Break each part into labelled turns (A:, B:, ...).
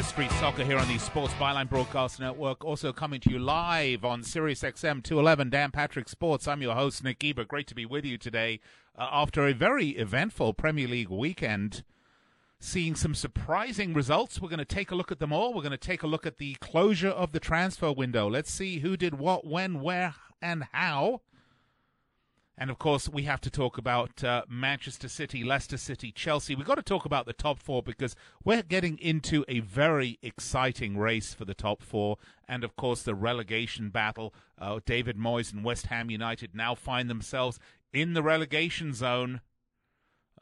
A: Fifth Street Soccer here on the Sports Byline Broadcast Network. Also coming to you live on Sirius XM 211, Dan Patrick Sports. I'm your host, Nick Geber. Great to be with you today uh, after a very eventful Premier League weekend. Seeing some surprising results. We're going to take a look at them all. We're going to take a look at the closure of the transfer window. Let's see who did what, when, where, and how. And of course, we have to talk about uh, Manchester City, Leicester City, Chelsea. We've got to talk about the top four because we're getting into a very exciting race for the top four. And of course, the relegation battle. Uh, David Moyes and West Ham United now find themselves in the relegation zone.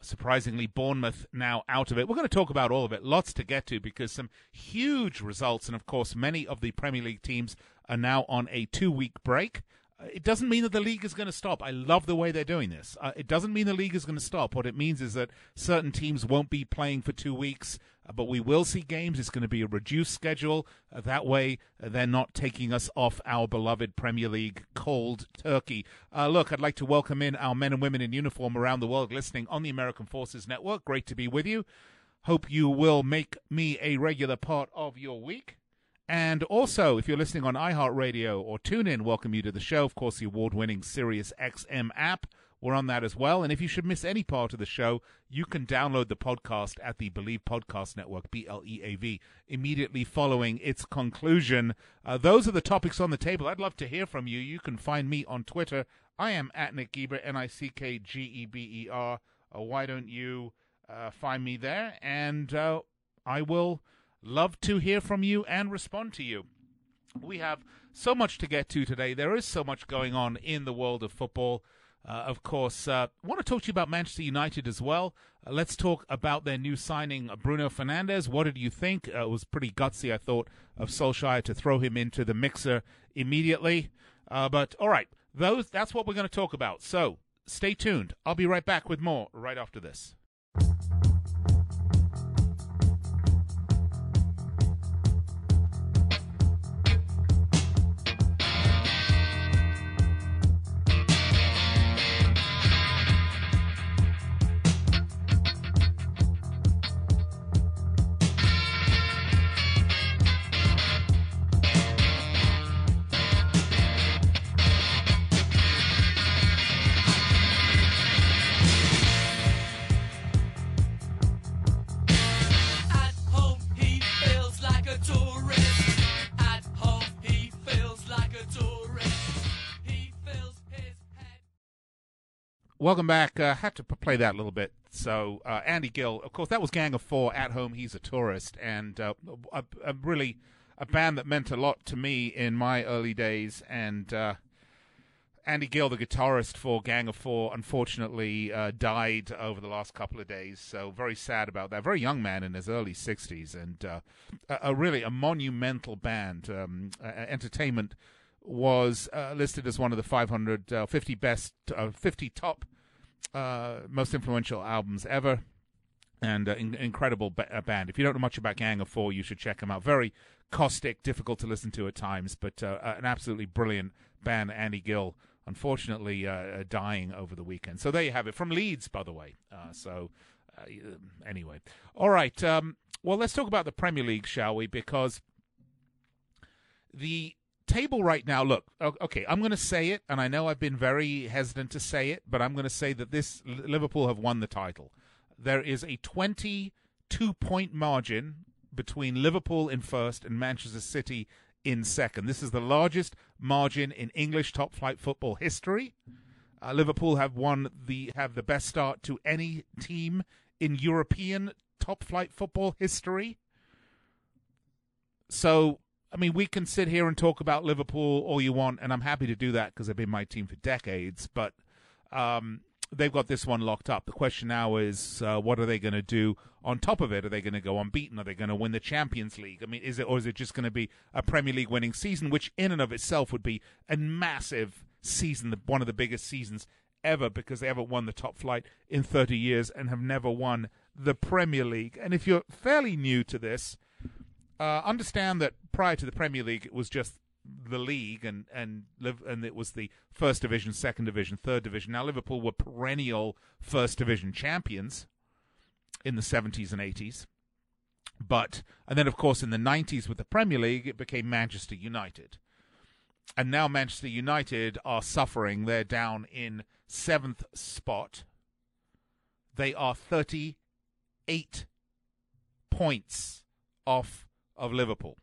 A: Surprisingly, Bournemouth now out of it. We're going to talk about all of it. Lots to get to because some huge results. And of course, many of the Premier League teams are now on a two week break. Uh, It doesn't mean that the league is going to stop. I love the way they're doing this. Uh, it doesn't mean the league is going to stop. What it means is that certain teams won't be playing for two weeks, uh, but we will see games. It's going to be a reduced schedule. Uh, that way, uh, they're not taking us off our beloved Premier League cold turkey. Uh, look, I'd like to welcome in our men and women in uniform around the world listening on the American Forces Network. Great to be with you. Hope you will make me a regular part of your week. And also, if you're listening on iHeartRadio or TuneIn, welcome you to the show. Of course, the award-winning Sirius XM app. We're on that as well. And if you should miss any part of the show, you can download the podcast at the Bleav Podcast Network, B L E A V, immediately following its conclusion. Uh, those are the topics on the table. I'd love to hear from you. You can find me on Twitter. I am at Nick Geber, N I C K G E B E R. Uh, why don't you uh, find me there? And uh, I will love to hear from you and respond to you. We have so much to get to today. There is so much going on in the world of football. Uh, of course, uh, want to talk to you about Manchester United as well. Uh, let's talk about their new signing, uh, Bruno Fernandes. What did you think? Uh, it was pretty gutsy, I thought, of Solskjaer to throw him into the mixer immediately. Uh, but all right, those that's what we're going to talk about. So stay tuned. I'll be right back with more right after this. Welcome back. Uh, had to play that a little bit. So uh, Andy Gill, of course, that was Gang of Four. At home, he's a tourist, and uh, a, a really a band that meant a lot to me in my early days. And uh, Andy Gill, the guitarist for Gang of Four, unfortunately uh, died over the last couple of days. So very sad about that. Very young man in his early sixties, and uh, a, a really a monumental band. Um, entertainment was uh, listed as one of the 550 uh, best, uh, 50 top uh, most influential albums ever. And uh, in- incredible ba- uh, band. If you don't know much about Gang of Four, you should check them out. Very caustic, difficult to listen to at times, but uh, an absolutely brilliant band. Andy Gill, unfortunately, uh, uh, dying over the weekend. So there you have it. From Leeds, by the way. Uh, so anyway, all right. Um, well, let's talk about the Premier League, shall we? Because the table right now look okay i'm going to say it and i know i've been very hesitant to say it but i'm going to say that this liverpool have won the title. There is a 22 point margin between liverpool in first and manchester city in second. This is the largest margin in english top flight football history. Uh, liverpool have won the have the best start to any team in european top flight football history. So I mean, we can sit here and talk about Liverpool all you want, and I'm happy to do that because they've been my team for decades. But um, they've got this one locked up. The question now is, uh, what are they going to do on top of it? Are they going to go unbeaten? Are they going to win the Champions League? I mean, is it or is it just going to be a Premier League winning season, which in and of itself would be a massive season, one of the biggest seasons ever, because they haven't won the top flight in 30 years and have never won the Premier League. And if you're fairly new to this, uh, understand that prior to the Premier League, it was just the league and and and it was the first division, second division, third division. Now Liverpool were perennial first division champions in the 70s and 80s. But and then of course in the 90s with the Premier League it became Manchester United. And now Manchester United are suffering. They're down in 7th spot. They are 38 points off of Liverpool.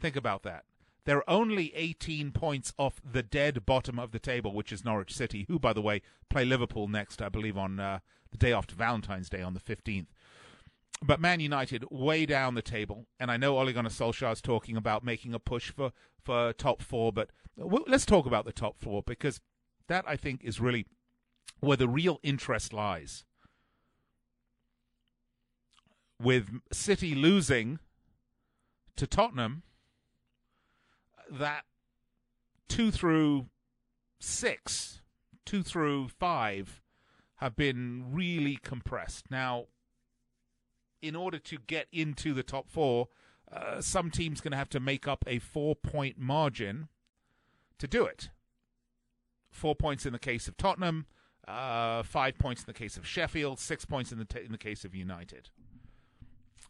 A: Think about that. They're only 18 points off the dead bottom of the table, which is Norwich City, who, by the way, play Liverpool next, I believe, on uh, the day after Valentine's Day on the 15th. But Man United way down the table, and I know Ole Gunnar Solskjaer is talking about making a push for, for top four, but let's talk about the top four because that, I think, is really where the real interest lies. With City losing to Tottenham, that two through six, two through five, have been really compressed. Now, in order to get into the top four, uh, some team's going to have to make up a four point margin to do it. Four points in the case of Tottenham, uh, five points in the case of Sheffield, six points in the t- in the case of United,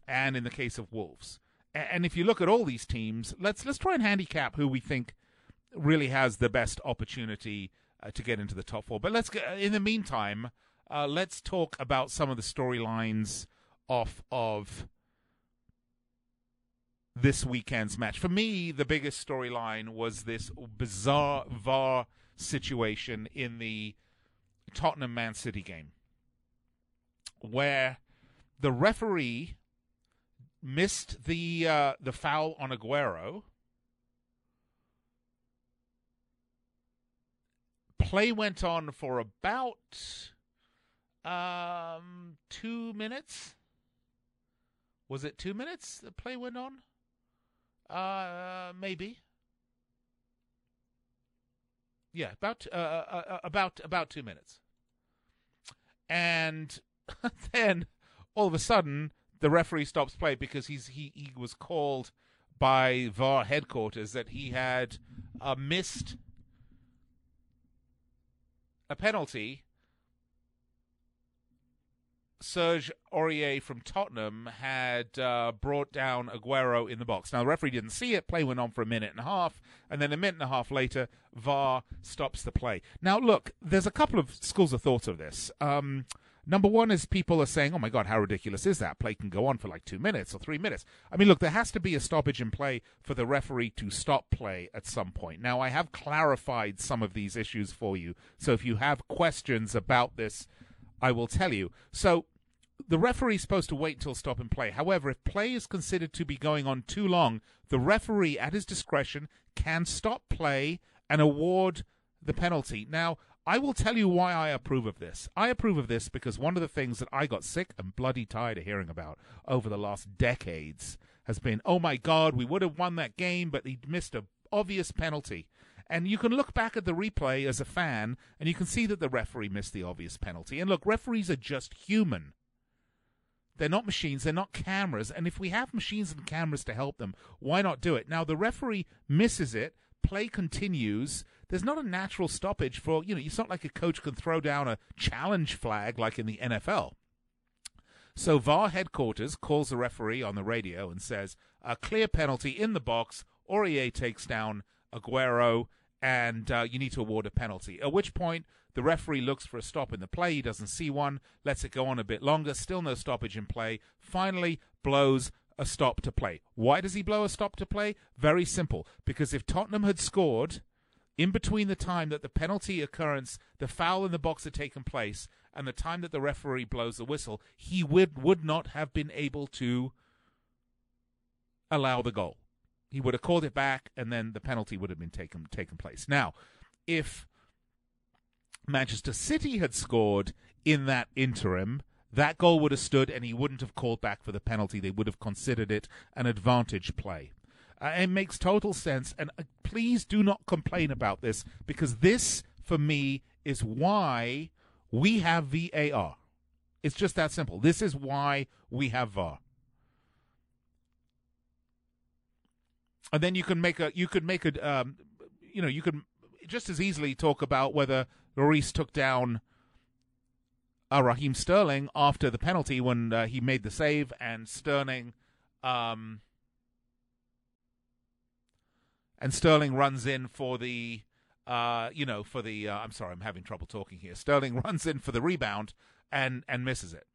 A: and in the case of Wolves. And if you look at all these teams, let's let's try and handicap who we think really has the best opportunity uh, to get into the top four. But let's get, in the meantime, uh, let's talk about some of the storylines off of this weekend's match. For me, the biggest storyline was this bizarre VAR situation in the Tottenham Man City game, where the referee missed the uh, the foul on Aguero. Play went on for about um, two minutes. Was it two minutes? The play went on. Uh, maybe. Yeah, about uh, uh, uh about about two minutes. And then all of a sudden, the referee stops play because he's he, he was called by VAR headquarters that he had uh, missed a penalty. Serge Aurier from Tottenham had uh, brought down Aguero in the box. Now, the referee didn't see it. Play went on for a minute and a half, and then a minute and a half later, VAR stops the play. Now, look, there's a couple of schools of thought of this. Um, Number one is people are saying, oh my God, how ridiculous is that? Play can go on for like two minutes or three minutes. I mean, look, there has to be a stoppage in play for the referee to stop play at some point. Now, I have clarified some of these issues for you. So if you have questions about this, I will tell you. So the referee is supposed to wait until stop and play. However, if play is considered to be going on too long, the referee, at his discretion, can stop play and award the penalty. Now, I will tell you why I approve of this. I approve of this because one of the things that I got sick and bloody tired of hearing about over the last decades has been, oh my God, we would have won that game, but he missed an obvious penalty. And you can look back at the replay as a fan, and you can see that the referee missed the obvious penalty. And look, referees are just human. They're not machines, they're not cameras. And if we have machines and cameras to help them, why not do it? Now, the referee misses it, play continues there's not a natural stoppage for, you know, it's not like a coach can throw down a challenge flag like in the NFL. So VAR headquarters calls the referee on the radio and says, a clear penalty in the box. Aurier takes down Aguero, and uh, you need to award a penalty. At which point, the referee looks for a stop in the play. He doesn't see one, lets it go on a bit longer. Still no stoppage in play. Finally, blows a stop to play. Why does he blow a stop to play? Very simple. Because if Tottenham had scored in between the time that the penalty occurrence, the foul in the box had taken place, and the time that the referee blows the whistle, he would would not have been able to allow the goal. He would have called it back, and then the penalty would have been taken taken place. Now, if Manchester City had scored in that interim, that goal would have stood, and he wouldn't have called back for the penalty. They would have considered it an advantage play. Uh, it makes total sense, and uh, please do not complain about this because this, for me, is why we have VAR. It's just that simple. This is why we have VAR. And then you can make a you could make a um, you know you could just as easily talk about whether Lloris took down uh, Raheem Sterling after the penalty when uh, he made the save, and Sterling, um, and Sterling runs in for the, uh, you know, for the. Uh, I'm sorry, I'm having trouble talking here. Sterling runs in for the rebound and and misses it.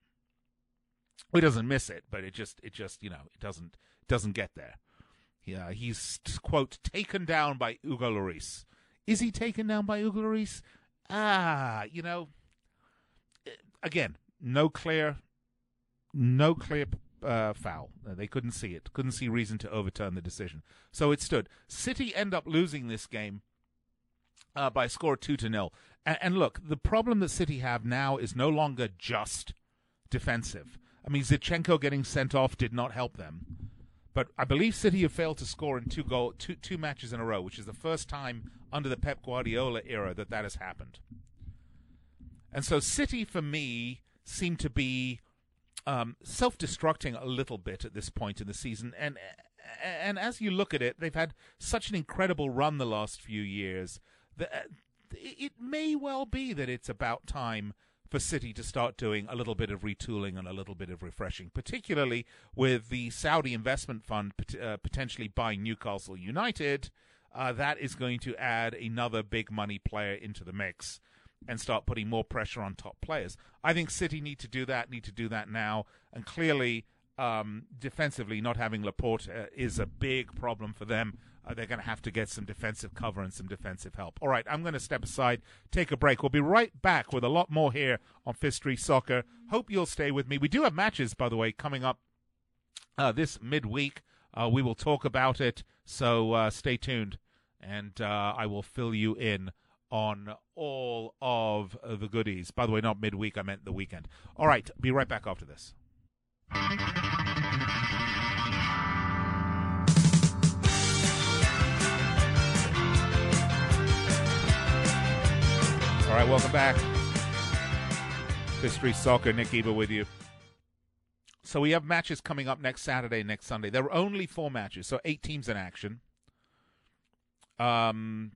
A: He doesn't miss it, but it just it just you know it doesn't doesn't get there. Yeah, he's quote taken down by Hugo Lloris. Is he taken down by Hugo Lloris? Ah, you know, again, no clear, no clear uh, foul. Uh, they couldn't see it. Couldn't see reason to overturn the decision. So it stood. City end up losing this game uh, by a score two to nil. And, and look, the problem that City have now is no longer just defensive. I mean, Zinchenko getting sent off did not help them. But I believe City have failed to score in two goal two two matches in a row, which is the first time under the Pep Guardiola era that that has happened. And so City, for me, seemed to be um, self-destructing a little bit at this point in the season. And and as you look at it, they've had such an incredible run the last few years that uh, it may well be that it's about time for City to start doing a little bit of retooling and a little bit of refreshing, particularly with the Saudi investment fund uh, potentially buying Newcastle United. Uh, that is going to add another big money player into the mix and start putting more pressure on top players. I think City need to do that, need to do that now, and clearly um, defensively, not having Laporte uh, is a big problem for them. Uh, they're going to have to get some defensive cover and some defensive help. All right, I'm going to step aside, take a break. We'll be right back with a lot more here on Fifth Soccer. Hope you'll stay with me. We do have matches, by the way, coming up uh, this midweek. Uh, we will talk about it, so uh, stay tuned, and uh, I will fill you in on all of the goodies. By the way, not midweek, I meant the weekend. All right, be right back after this. All right, welcome back. Street Soccer, Nick Geber with you. So we have matches coming up next Saturday, next Sunday. There are only four matches, so eight teams in action. Um,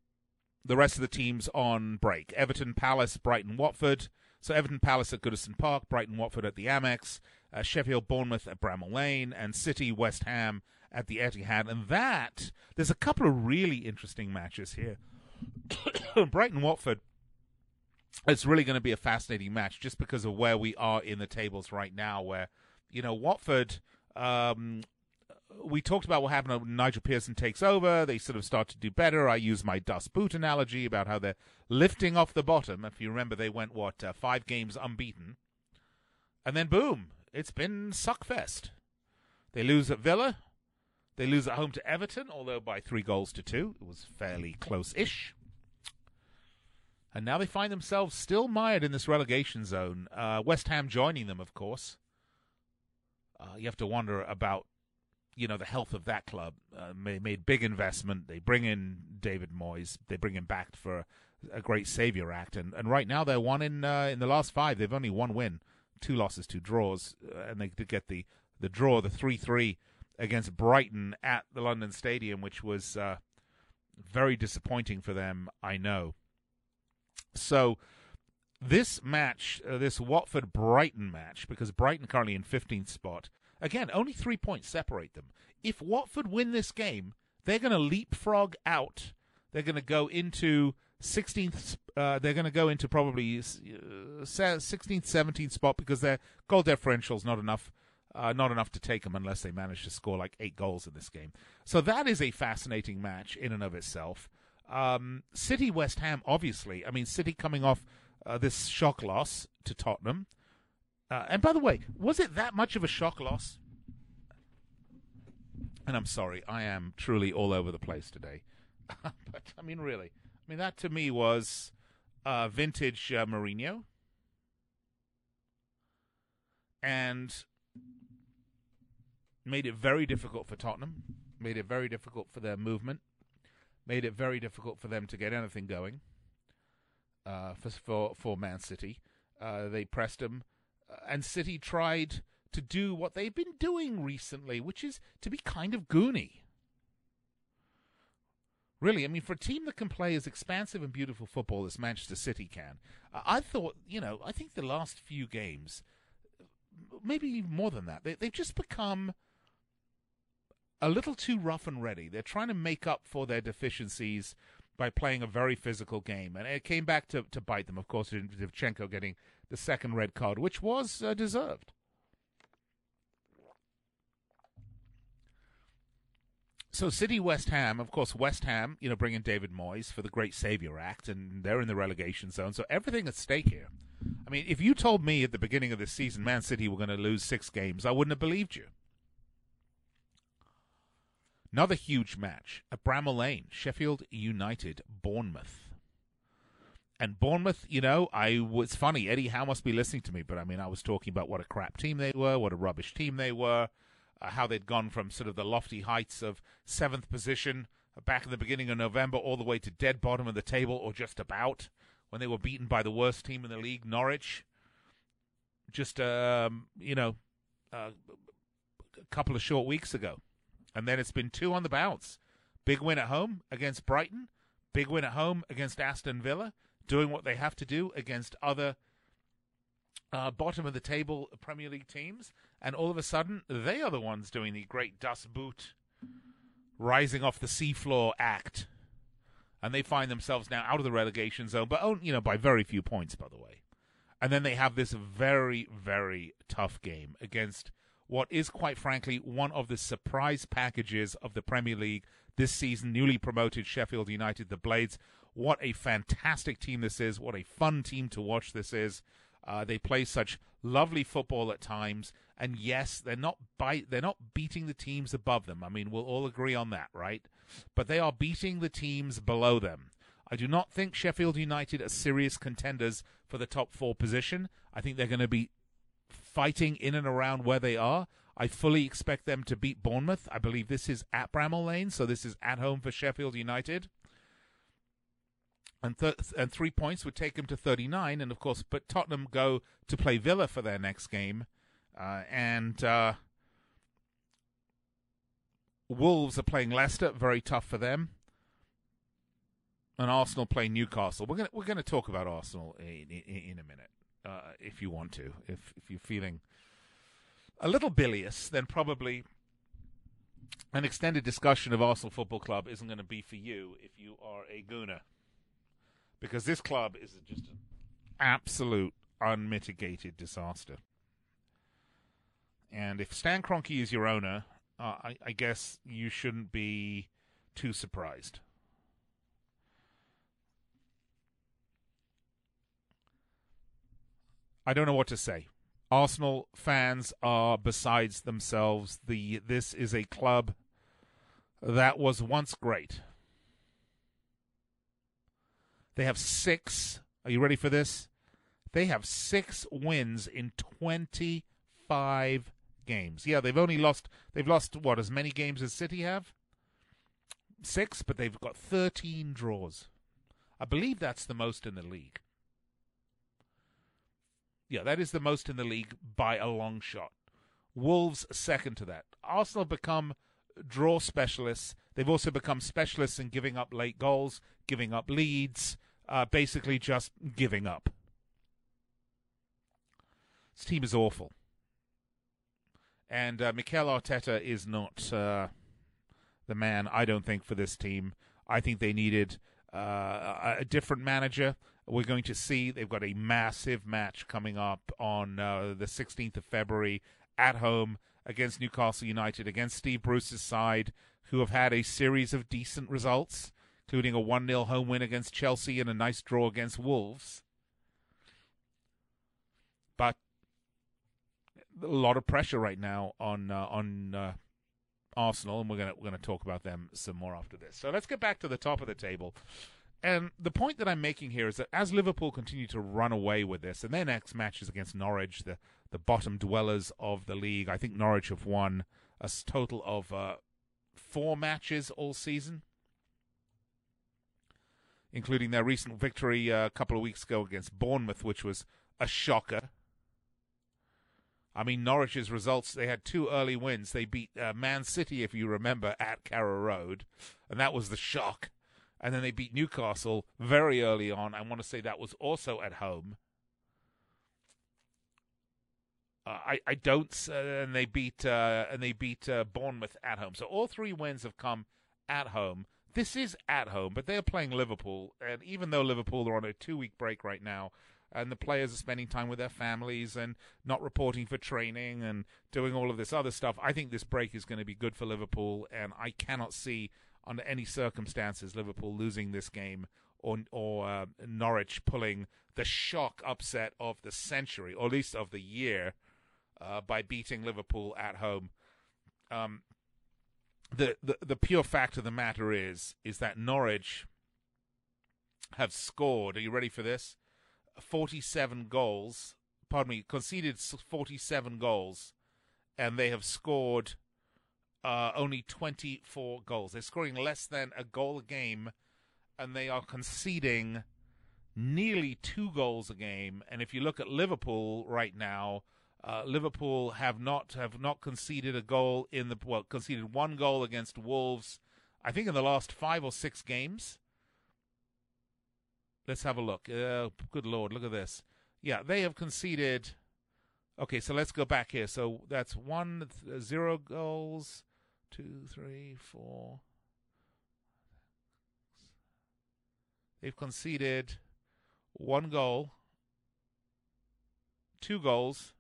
A: the rest of the teams on break. Everton, Palace, Brighton, Watford. So Everton, Palace at Goodison Park, Brighton, Watford at the Amex, uh, Sheffield, Bournemouth at Bramall Lane, and City, West Ham at the Etihad. And that there's a couple of really interesting matches here. Brighton, Watford. It's really going to be a fascinating match just because of where we are in the tables right now. Where you know Watford um, we talked about what happened when Nigel Pearson takes over. They sort of start to do better. I use my dust boot analogy about how they're lifting off the bottom. If you remember, they went, what, uh, five games unbeaten. And then, boom, it's been suckfest. They lose at Villa. They lose at home to Everton, although by three goals to two. It was fairly close ish. And now they find themselves still mired in this relegation zone. Uh, West Ham joining them, of course. Uh, you have to wonder about you know the health of that club. Uh, made big investment. They bring in David Moyes. They bring him back for a great savior act. And and right now they're one in uh, in the last five. They've only one win, two losses, two draws, uh, and they did get the the draw, the three three against Brighton at the London Stadium, which was uh, very disappointing for them. I know. So this match, uh, this Watford Brighton match, because Brighton currently in 15th spot, Again, only three points separate them. If Watford win this game, they're going to leapfrog out. They're going to go into 16th. Uh, they're going to go into probably 16th, 17th spot because their goal differential is not enough. Uh, not enough to take them unless they manage to score like eight goals in this game. So that is a fascinating match in and of itself. Um, City West Ham, obviously. I mean, City coming off uh, this shock loss to Tottenham. Uh, and by the way, was it that much of a shock loss? And I'm sorry, I am truly all over the place today. but I mean, really, I mean that to me was uh, vintage uh, Mourinho, and made it very difficult for Tottenham. Made it very difficult for their movement. Made it very difficult for them to get anything going. Uh, for for for Man City, uh, they pressed them, and City tried to do what they've been doing recently, which is to be kind of goony. Really, I mean, for a team that can play as expansive and beautiful football as Manchester City can, I thought, you know, I think the last few games, maybe even more than that, they, they've just become a little too rough and ready. They're trying to make up for their deficiencies by playing a very physical game, and it came back to, to bite them. Of course, Zinchenko getting the second red card, which was uh, deserved. So City West Ham, of course, West Ham, you know, bringing David Moyes for the Great Savior Act, and they're in the relegation zone, so everything at stake here. I mean, if you told me at the beginning of this season Man City were going to lose six games, I wouldn't have believed you. Another huge match at Bramall Lane, Sheffield United, Bournemouth. And Bournemouth, you know, I was funny. Eddie Howe must be listening to me, but I mean, I was talking about what a crap team they were, what a rubbish team they were uh, how they'd gone from sort of the lofty heights of seventh position back in the beginning of November all the way to dead bottom of the table or just about when they were beaten by the worst team in the league, Norwich. Just, um, you know, uh, a couple of short weeks ago. And then it's been two on the bounce. Big win at home against Brighton, big win at home against Aston Villa, doing what they have to do against other uh, bottom of the table Premier League teams, and all of a sudden they are the ones doing the great dust boot, rising off the seafloor act, and they find themselves now out of the relegation zone, but oh, you know by very few points, by the way. And then they have this very very tough game against what is quite frankly one of the surprise packages of the Premier League this season, newly promoted Sheffield United, the Blades. What a fantastic team this is! What a fun team to watch this is! Uh, they play such lovely football at times, and yes, they're not by, they're not beating the teams above them. I mean, we'll all agree on that, right? But they are beating the teams below them. I do not think Sheffield United are serious contenders for the top four position. I think they're going to be fighting in and around where they are. I fully expect them to beat Bournemouth. I believe this is at Bramall Lane, so this is at home for Sheffield United and th- and three points would take them to 39. And of course, but Tottenham go to play Villa for their next game, uh, and uh, Wolves are playing Leicester, very tough for them. And Arsenal play Newcastle. We're gonna we're gonna talk about Arsenal in, in, in a minute, uh, if you want to. If if you're feeling a little bilious, then probably an extended discussion of Arsenal Football Club isn't going to be for you if you are a gooner because this club is just an absolute unmitigated disaster. And if Stan Kroenke is your owner, uh, I, I guess you shouldn't be too surprised. I don't know what to say. Arsenal fans are besides themselves. The this is a club that was once great. They have six. Are you ready for this? They have six wins in 25 games. Yeah, they've only lost, they've lost, what, as many games as City have? Six, but they've got 13 draws. I believe that's the most in the league. Yeah, that is the most in the league by a long shot. Wolves second to that. Arsenal have become draw specialists. They've also become specialists in giving up late goals, giving up leads, uh, basically just giving up. This team is awful. And uh, Mikel Arteta is not uh, the man, I don't think, for this team. I think they needed uh, a different manager we're going to see they've got a massive match coming up on uh, the 16th of February at home against Newcastle United, against Steve Bruce's side, who have had a series of decent results, including a 1 0 home win against Chelsea and a nice draw against Wolves. But a lot of pressure right now on uh, on uh, Arsenal, and we're gonna we're gonna talk about them some more after this. So let's get back to the top of the table. And the point that I'm making here is that as Liverpool continue to run away with this, and their next match is against Norwich, the the bottom dwellers of the league. I think Norwich have won a total of uh, four matches all season, including their recent victory uh, a couple of weeks ago against Bournemouth, which was a shocker. I mean, Norwich's results, they had two early wins. They beat uh, Man City, if you remember, at Carrow Road, and that was the shock. And then they beat Newcastle very early on. I want to say that was also at home. Uh, I I don't, uh, and they beat uh, and they beat uh, Bournemouth at home. So all three wins have come at home. This is at home, but they're playing Liverpool, and even though Liverpool are on a two week break right now, and the players are spending time with their families and not reporting for training and doing all of this other stuff, I think this break is going to be good for Liverpool, and I cannot see under any circumstances Liverpool losing this game or or uh, Norwich pulling the shock upset of the century, or at least of the year uh, by beating Liverpool at home. Um, the, the the pure fact of the matter is is that Norwich have scored. Are you ready for this? Forty-seven goals. Pardon me, conceded forty-seven goals, and they have scored uh, only twenty-four goals. They're scoring less than a goal a game, and they are conceding nearly two goals a game. And if you look at Liverpool right now, uh, Liverpool have not have not conceded a goal in the well conceded one goal against Wolves. I think in the last five or six games. Let's have a look. Uh, good lord, look at this. Yeah, they have conceded. Okay, so let's go back here. So that's one zero goals, two, three, four. They've conceded one goal, two goals,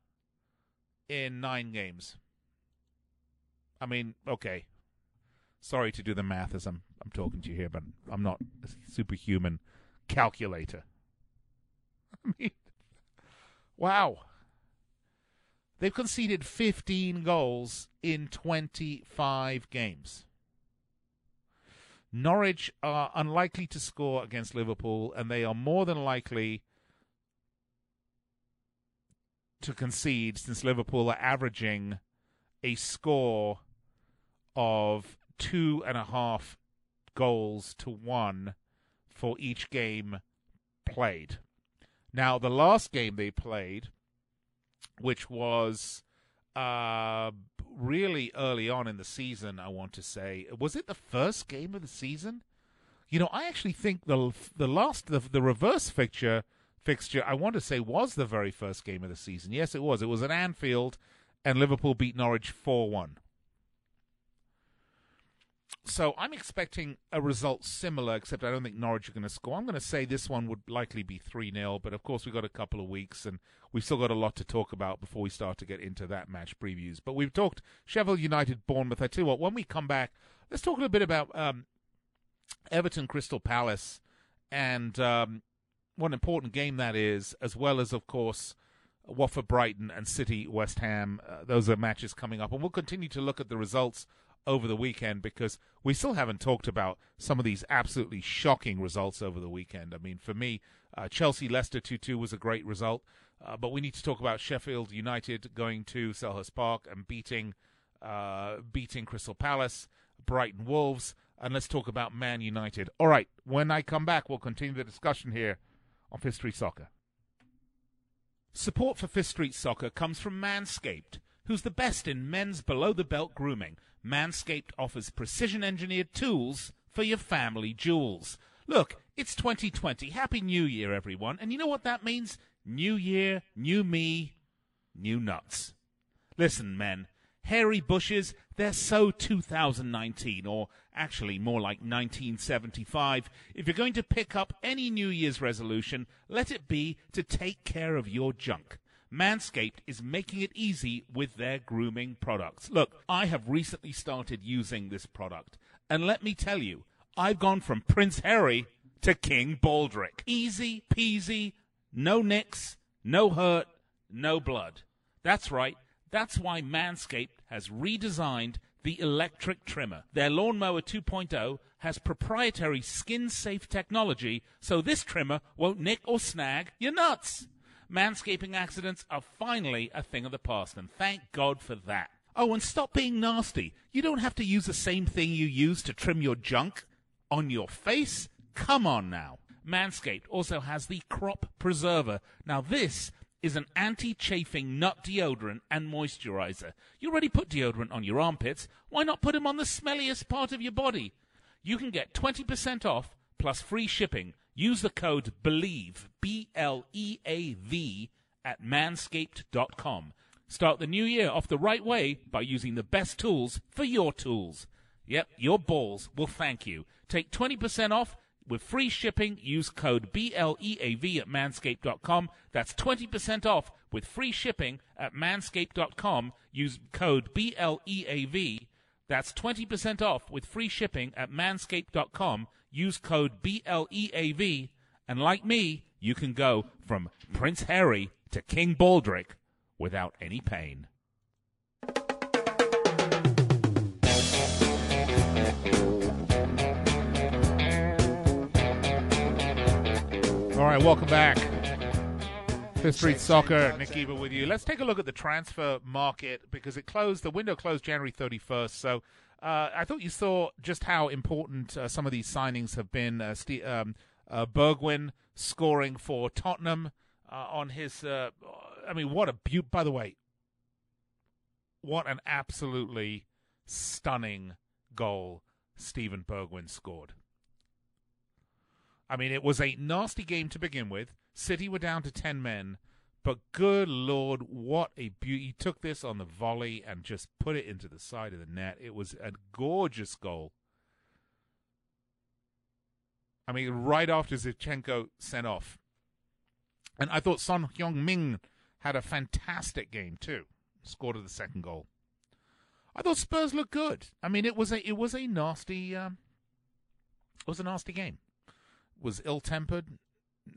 A: in nine games. I mean, okay. Sorry to do the math as I'm I'm talking to you here, but I'm not a superhuman calculator. I mean, wow. They've conceded 15 goals in 25 games. Norwich are unlikely to score against Liverpool, and they are more than likely to concede since Liverpool are averaging a score of two and a half goals to one for each game played. Now, the last game they played, which was uh, really early on in the season, I want to say, was it the first game of the season? You know, I actually think the the last the, the reverse fixture fixture, I want to say, was the very first game of the season. Yes, it was. It was at Anfield, and Liverpool beat Norwich 4 1. So I'm expecting a result similar, except I don't think Norwich are going to score. I'm going to say this one would likely be 3 0, but of course we've got a couple of weeks and we've still got a lot to talk about before we start to get into that match previews. But we've talked Sheffield United, Bournemouth. I tell you what, when we come back, let's talk a little bit about um, Everton Crystal Palace and um, what an important game that is, as well as, of course, Watford Brighton and City West Ham. Uh, those are matches coming up. And we'll continue to look at the results over the weekend because we still haven't talked about some of these absolutely shocking results over the weekend. I mean, for me, uh, Chelsea Leicester 2 2 was a great result. Uh, but we need to talk about Sheffield United going to Selhurst Park and beating uh, beating Crystal Palace, Brighton Wolves, and let's talk about Man United. All right, when I come back, we'll continue the discussion here on Fifth Street Soccer. Support for Fifth Street Soccer comes from Manscaped, who's the best in men's below the belt grooming. Manscaped offers precision engineered tools for your family jewels. Look, it's 2020. Happy New Year, everyone. And you know what that means? New year, new me, new nuts. Listen, men, hairy bushes, they're so 2019, or actually more like 1975. If you're going to pick up any New Year's resolution, let it be to take care of your junk. Manscaped is making it easy with their grooming products. Look, I have recently started using this product, and let me tell you, I've gone from Prince Harry to King Baldrick. Easy peasy, no nicks, no hurt, no blood. That's right. That's why Manscaped has redesigned the electric trimmer. Their Lawnmower 2.0 has proprietary skin safe technology, so this trimmer won't nick or snag your nuts. Manscaping accidents are finally a thing of the past, and thank God for that. Oh, and stop being nasty. You don't have to use the same thing you use to trim your junk on your face. Come on now. Manscaped also has the Crop Preserver. Now, this is an anti chafing nut deodorant and moisturizer. You already put deodorant on your armpits. Why not put them on the smelliest part of your body? You can get 20% off plus free shipping. Use the code BLEAV, B L E A V, at manscaped.com. Start the new year off the right way by using the best tools for your tools. Yep, your balls will thank you. Take 20% off with free shipping. Use code BLEAV at manscaped.com. That's 20% off with free shipping at manscaped.com. Use code BLEAV. That's 20% off with free shipping at manscaped.com. Use code BLEAV. And like me, you can go from Prince Harry to King Baldric without any pain. All right, welcome back. Fifth Street Soccer, Nick Geber with you. Let's take a look at the transfer market because it closed, the window closed January 31st. So uh, I thought you saw just how important uh, some of these signings have been. Uh, St- um, uh, Bergwijn scoring for Tottenham uh, on his, uh, I mean, what a beaut. By the way, what an absolutely stunning goal Steven Bergwijn scored. I mean, it was a nasty game to begin with. City were down to 10 men, but good lord, what a beauty. He took this on the volley and just put it into the side of the net. It was a gorgeous goal. I mean, right after Zinchenko sent off. And I thought Son Heung-min had a fantastic game too. Scored the second goal. I thought Spurs looked good. I mean, it was a it was a nasty um, it was a nasty game was ill tempered,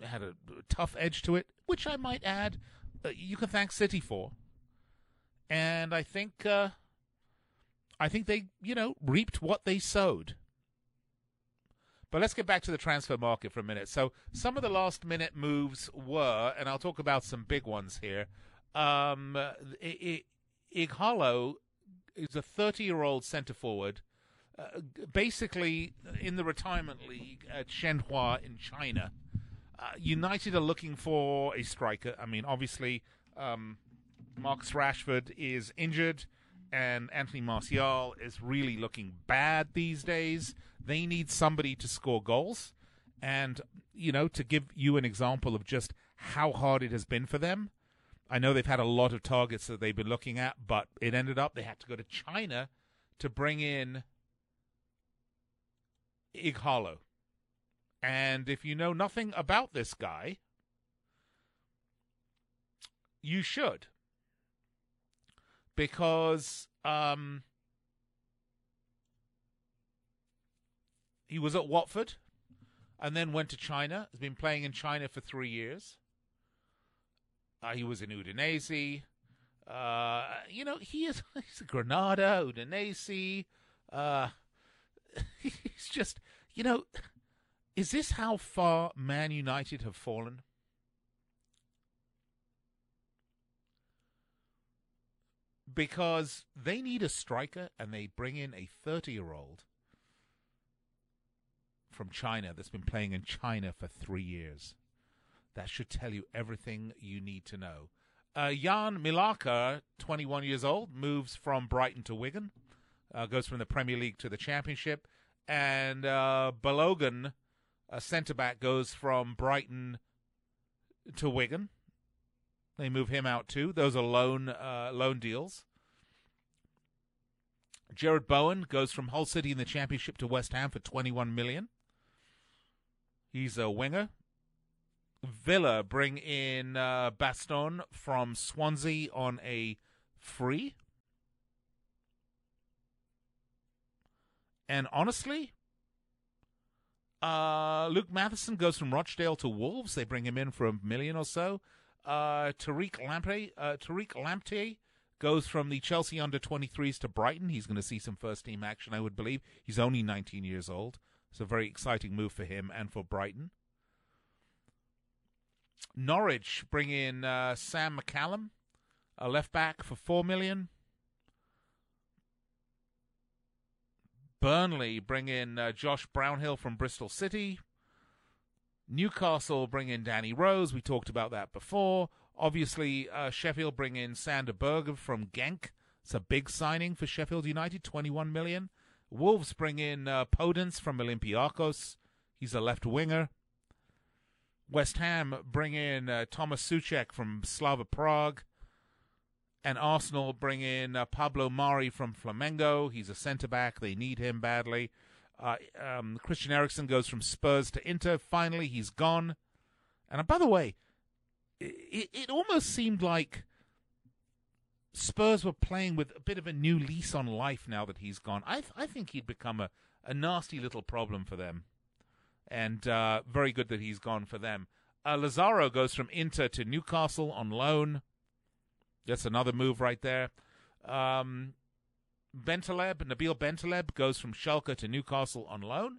A: had a tough edge to it, which I might add, uh, you can thank City for. And I think, uh, I think they, you know, reaped what they sowed. But let's get back to the transfer market for a minute. So some of the last minute moves were, and I'll talk about some big ones here. Um, Ighalo is a 30 year old centre forward uh, basically in the retirement league at Shenhua in China. Uh, United are looking for a striker. I mean, obviously, um, Marcus Rashford is injured, and Anthony Martial is really looking bad these days. They need somebody to score goals. And, you know, to give you an example of just how hard it has been for them, I know they've had a lot of targets that they've been looking at, but it ended up they had to go to China to bring in Ighalo. And if you know nothing about this guy, you should. Because um, he was at Watford and then went to China. He's been playing in China for three years. Uh, he was in Udinese. Uh, you know, he is he's a Granada, Udinese. Uh, he's just, you know, is this how far Man United have fallen? Because they need a striker and they bring in a 30 year old from China that's been playing in China for three years. That should tell you everything you need to know. Uh, Jan Mlakar, 21 years old, moves from Brighton to Wigan uh, goes from the Premier League to the Championship, and uh, Balogun, a centre back, goes from Brighton to Wigan. They move him out too. Those are loan uh, loan deals. Jarrod Bowen goes from Hull City in the Championship to West Ham for 21 million. He's a winger. Villa bring in uh, Baston from Swansea on a free. And honestly, uh, Luke Matheson goes from Rochdale to Wolves. They bring him in for a million or so. Uh, Tariq Lamptey, uh, Tariq Lamptey goes from the Chelsea under 23s to Brighton. He's going to see some first team action, I would believe. He's only 19 years old. It's a very exciting move for him and for Brighton. Norwich bring in uh, Sam McCallum, a left back for 4 million. Burnley bring in uh, Josh Brownhill from Bristol City. Newcastle bring in Danny Rose. We talked about that before. Obviously, uh, Sheffield bring in Sander Berge from Genk. It's a big signing for Sheffield United, 21 million. Wolves bring in uh, Podence from Olympiacos. He's a left winger. West Ham bring in uh, Thomas Soucek from Slavia Prague. And Arsenal bring in uh, Pablo Mari from Flamengo. He's a centre back. They need him badly. Uh, um, Christian Eriksen goes from Spurs to Inter. Finally, he's gone. And uh, by the way, it, it almost seemed like Spurs were playing with a bit of a new lease on life now that he's gone. I, th- I think he'd become a, a nasty little problem for them. And uh, very good that he's gone for them. Uh, Lazaro goes from Inter to Newcastle on loan. That's another move right there. Um, Bentaleb, Nabil Bentaleb goes from Schalke to Newcastle on loan.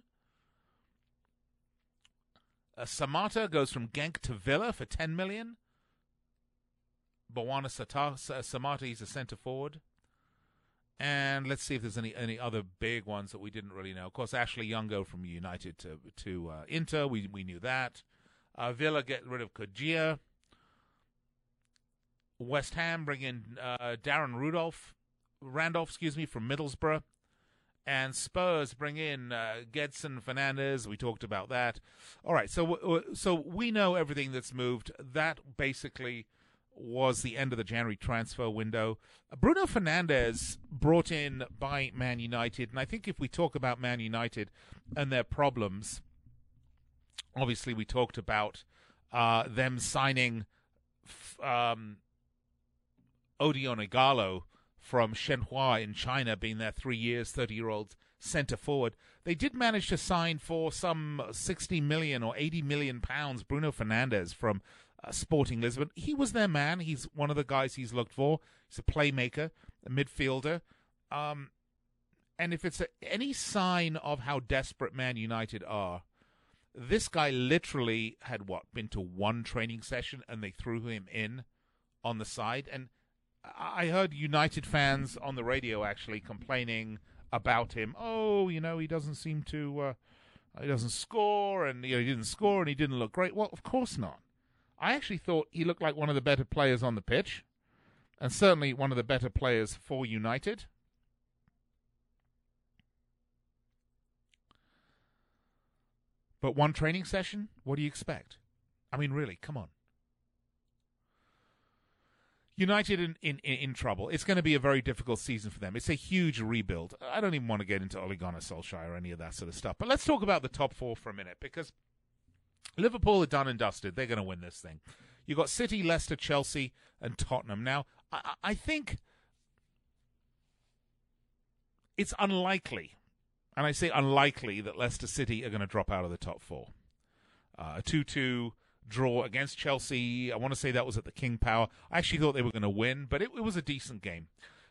A: Uh, Samatta goes from Genk to Villa for 10 million. Mbwana Samatta, he's a centre forward. And let's see if there's any any other big ones that we didn't really know. Of course, Ashley Young go from United to to uh, Inter. We we knew that. Uh, Villa get rid of Kodjia. West Ham bring in uh, Darren Rudolph, Randolph, excuse me, from Middlesbrough, and Spurs bring in uh, Gedson Fernandes. We talked about that. All right, so so we know everything that's moved. That basically was the end of the January transfer window. Bruno Fernandes brought in by Man United, and I think if we talk about Man United and their problems, obviously we talked about uh, them signing. F- um, Odion Ighalo from Shenhua in China, being there three years, 30 year old centre forward. They did manage to sign for some 60 million or 80 million pounds Bruno Fernandes from uh, Sporting Lisbon. He was their man. He's one of the guys he's looked for. He's a playmaker, a midfielder. Um, and if it's a, any sign of how desperate Man United are, this guy literally had what been to one training session and they threw him in on the side and I heard United fans on the radio actually complaining about him. Oh, you know, he doesn't seem to, uh, he doesn't score, and you know, he didn't score, and he didn't look great. Well, of course not. I actually thought he looked like one of the better players on the pitch, and certainly one of the better players for United. But one training session? What do you expect? I mean, really, come on. United in, in, in trouble. It's going to be a very difficult season for them. It's a huge rebuild. I don't even want to get into Ole Gunnar Solskjaer or any of that sort of stuff. But let's talk about the top four for a minute because Liverpool are done and dusted. They're going to win this thing. You've got City, Leicester, Chelsea, and Tottenham. Now, I, I think it's unlikely, and I say unlikely, that Leicester City are going to drop out of the top four. Uh, a 2 2 draw against Chelsea. I want to say that was at the King Power. I actually thought they were going to win, but it, it, was a decent game.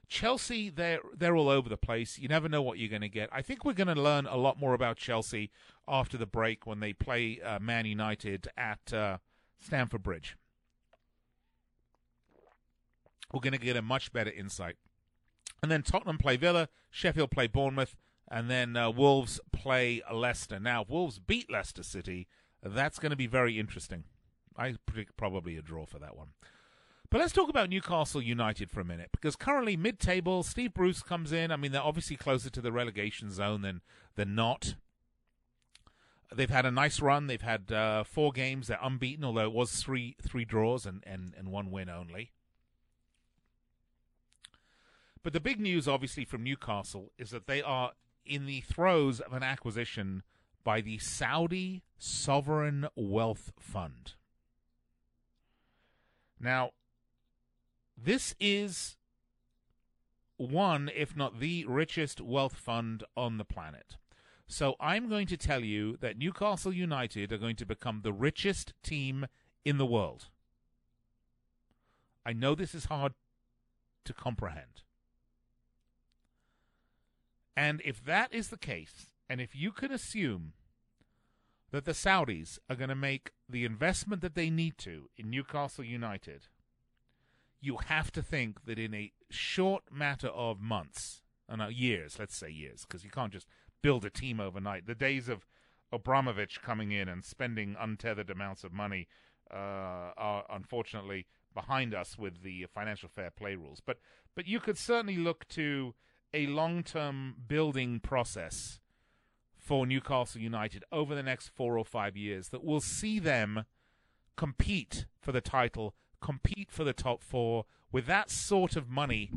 A: Chelsea, they're they're all over the place. You never know what you're going to get. I think we're going to learn a lot more about Chelsea after the break when they play uh, Man United at uh, Stamford Bridge. We're going to get a much better insight. And then Tottenham play Villa, Sheffield play Bournemouth, and then uh, Wolves play Leicester. Now, Wolves beat Leicester City that's going to be very interesting. I predict probably a draw for that one. But let's talk about Newcastle United for a minute, because currently mid-table, Steve Bruce comes in. I mean, they're obviously closer to the relegation zone than than not. They've had a nice run. They've had uh, four games. They're unbeaten, although it was three three draws and, and, and one win only. But the big news, obviously, from Newcastle is that they are in the throes of an acquisition by the Saudi Sovereign Wealth Fund. Now, this is one, if not the richest wealth fund on the planet. So I'm going to tell you that Newcastle United are going to become the richest team in the world. I know this is hard to comprehend. And if that is the case, and if you can assume that the Saudis are going to make the investment that they need to in Newcastle United, you have to think that in a short matter of months, and uh, years, let's say years, because you can't just build a team overnight. The days of Abramovich coming in and spending untethered amounts of money uh, are unfortunately behind us with the financial fair play rules. But but you could certainly look to a long-term building process for Newcastle United over the next four or five years that will see them compete for the title, compete for the top four with that sort of money.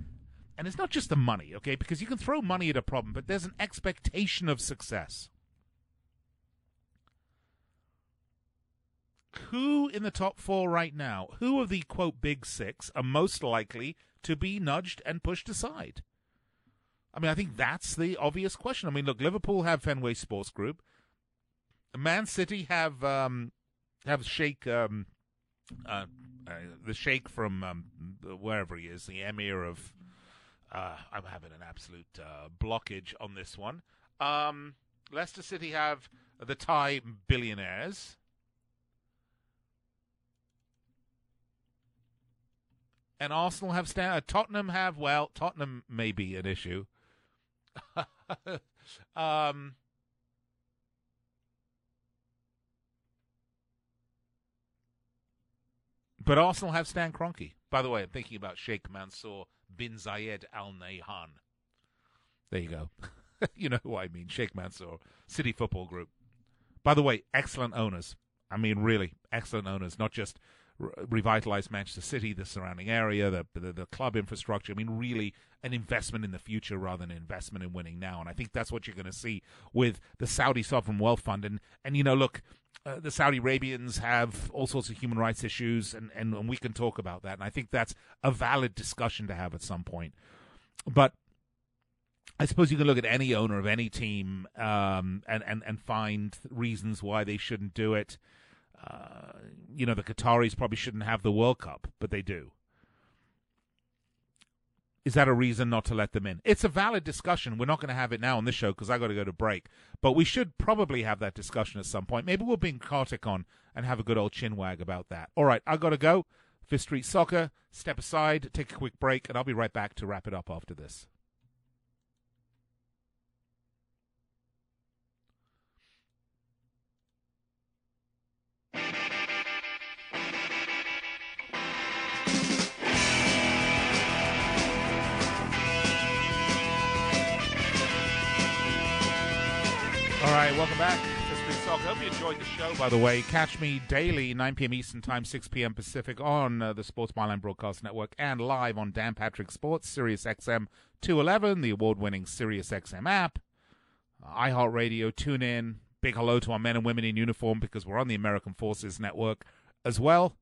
A: And it's not just the money, okay? Because you can throw money at a problem, but there's an expectation of success. Who in the top four right now, who of the quote big six, are most likely to be nudged and pushed aside? I mean, I think that's the obvious question. I mean, look, Liverpool have Fenway Sports Group. Man City have um, have Sheikh um, uh, uh, the Sheikh from um, wherever he is, the Emir of. Uh, I'm having an absolute uh, blockage on this one. Um, Leicester City have the Thai billionaires. And Arsenal have sta- uh, Tottenham have well Tottenham may be an issue. um, but Arsenal have Stan Kroenke. By the way, I'm thinking about Sheikh Mansour bin Zayed Al Nahyan. There you go. you know who I mean, Sheikh Mansour, City Football Group. By the way, excellent owners. I mean, really excellent owners. Not just re- revitalized Manchester City, the surrounding area, the, the the club infrastructure. I mean, really an investment in the future rather than an investment in winning now. And I think that's what you're going to see with the Saudi Sovereign Wealth Fund. And and you know, look, uh, the Saudi Arabians have all sorts of human rights issues, and, and and we can talk about that. And I think that's a valid discussion to have at some point. But I suppose you can look at any owner of any team um, and, and, and find reasons why they shouldn't do it. You know, the Qataris probably shouldn't have the World Cup, but they do. Is that a reason not to let them in? It's a valid discussion. We're not going to have it now on this show because I got to go to break. But we should probably have that discussion at some point. Maybe we'll bring Kartik on and have a good old chinwag about that. All right, I got to go. Fifth Street Soccer, step aside, take a quick break, and I'll be right back to wrap it up after this. All right, welcome back to Street Talk. Hope you enjoyed the show, by the way. Catch me daily, 9 p.m. Eastern Time, 6 p.m. Pacific on uh, the Sports Byline Broadcast Network and live on Dan Patrick Sports, Sirius XM 211, the award-winning Sirius XM app, uh, iHeartRadio, tune in. Big hello to our men and women in uniform because we're on the American Forces Network as well.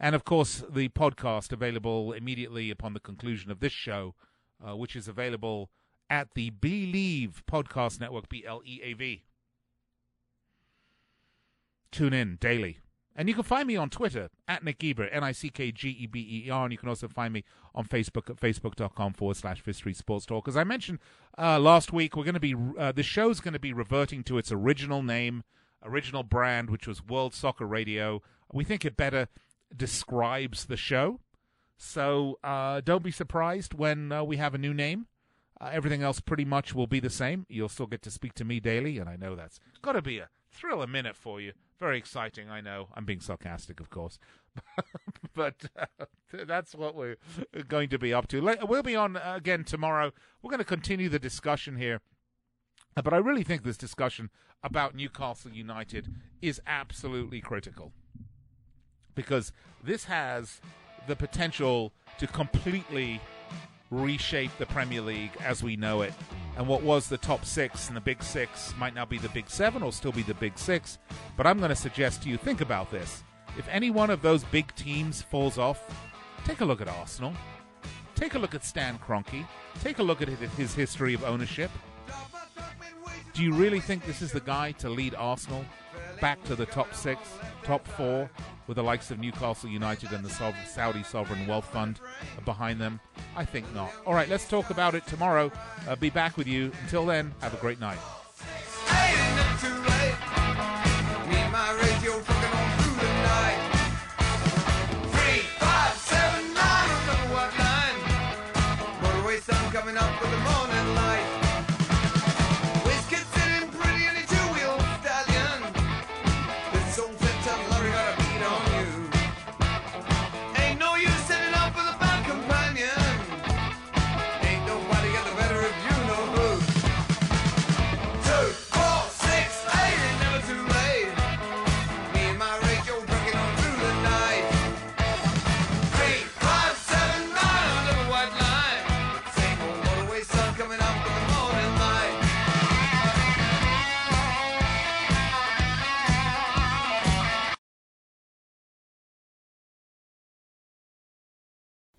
A: And, of course, the podcast available immediately upon the conclusion of this show, uh, which is available at the Bleav Podcast Network, B L E A V. Tune in daily. And you can find me on Twitter at Nick Geber, N I C K G E B E R. And you can also find me on Facebook at facebook.com forward slash Fifth Street Sports Talk. As I mentioned uh, last week, we're going to be, uh, the show's going to be reverting to its original name, original brand, which was World Soccer Radio. We think it better describes the show. So uh, don't be surprised when uh, we have a new name. Uh, everything else pretty much will be the same. You'll still get to speak to me daily, and I know that's got to be a thrill a minute for you. Very exciting, I know. I'm being sarcastic, of course. but uh, that's what we're going to be up to. We'll be on uh, again tomorrow. We're going to continue the discussion here. Uh, But I really think this discussion about Newcastle United is absolutely critical because this has the potential to completely reshape the Premier League as we know it. And what was the top six and the big six might now be the big seven or still be the big six. But I'm going to suggest to you think about this. If any one of those big teams falls off, take a look at Arsenal. Take a look at Stan Kroenke. Take a look at his his history of ownership. Do you really think this is the guy to lead Arsenal back to the top six, top four, with the likes of Newcastle United and the Saudi Sovereign Wealth Fund behind them?
B: I think not. All right, let's talk about it tomorrow. Uh, be back with you. Until then, have a great night.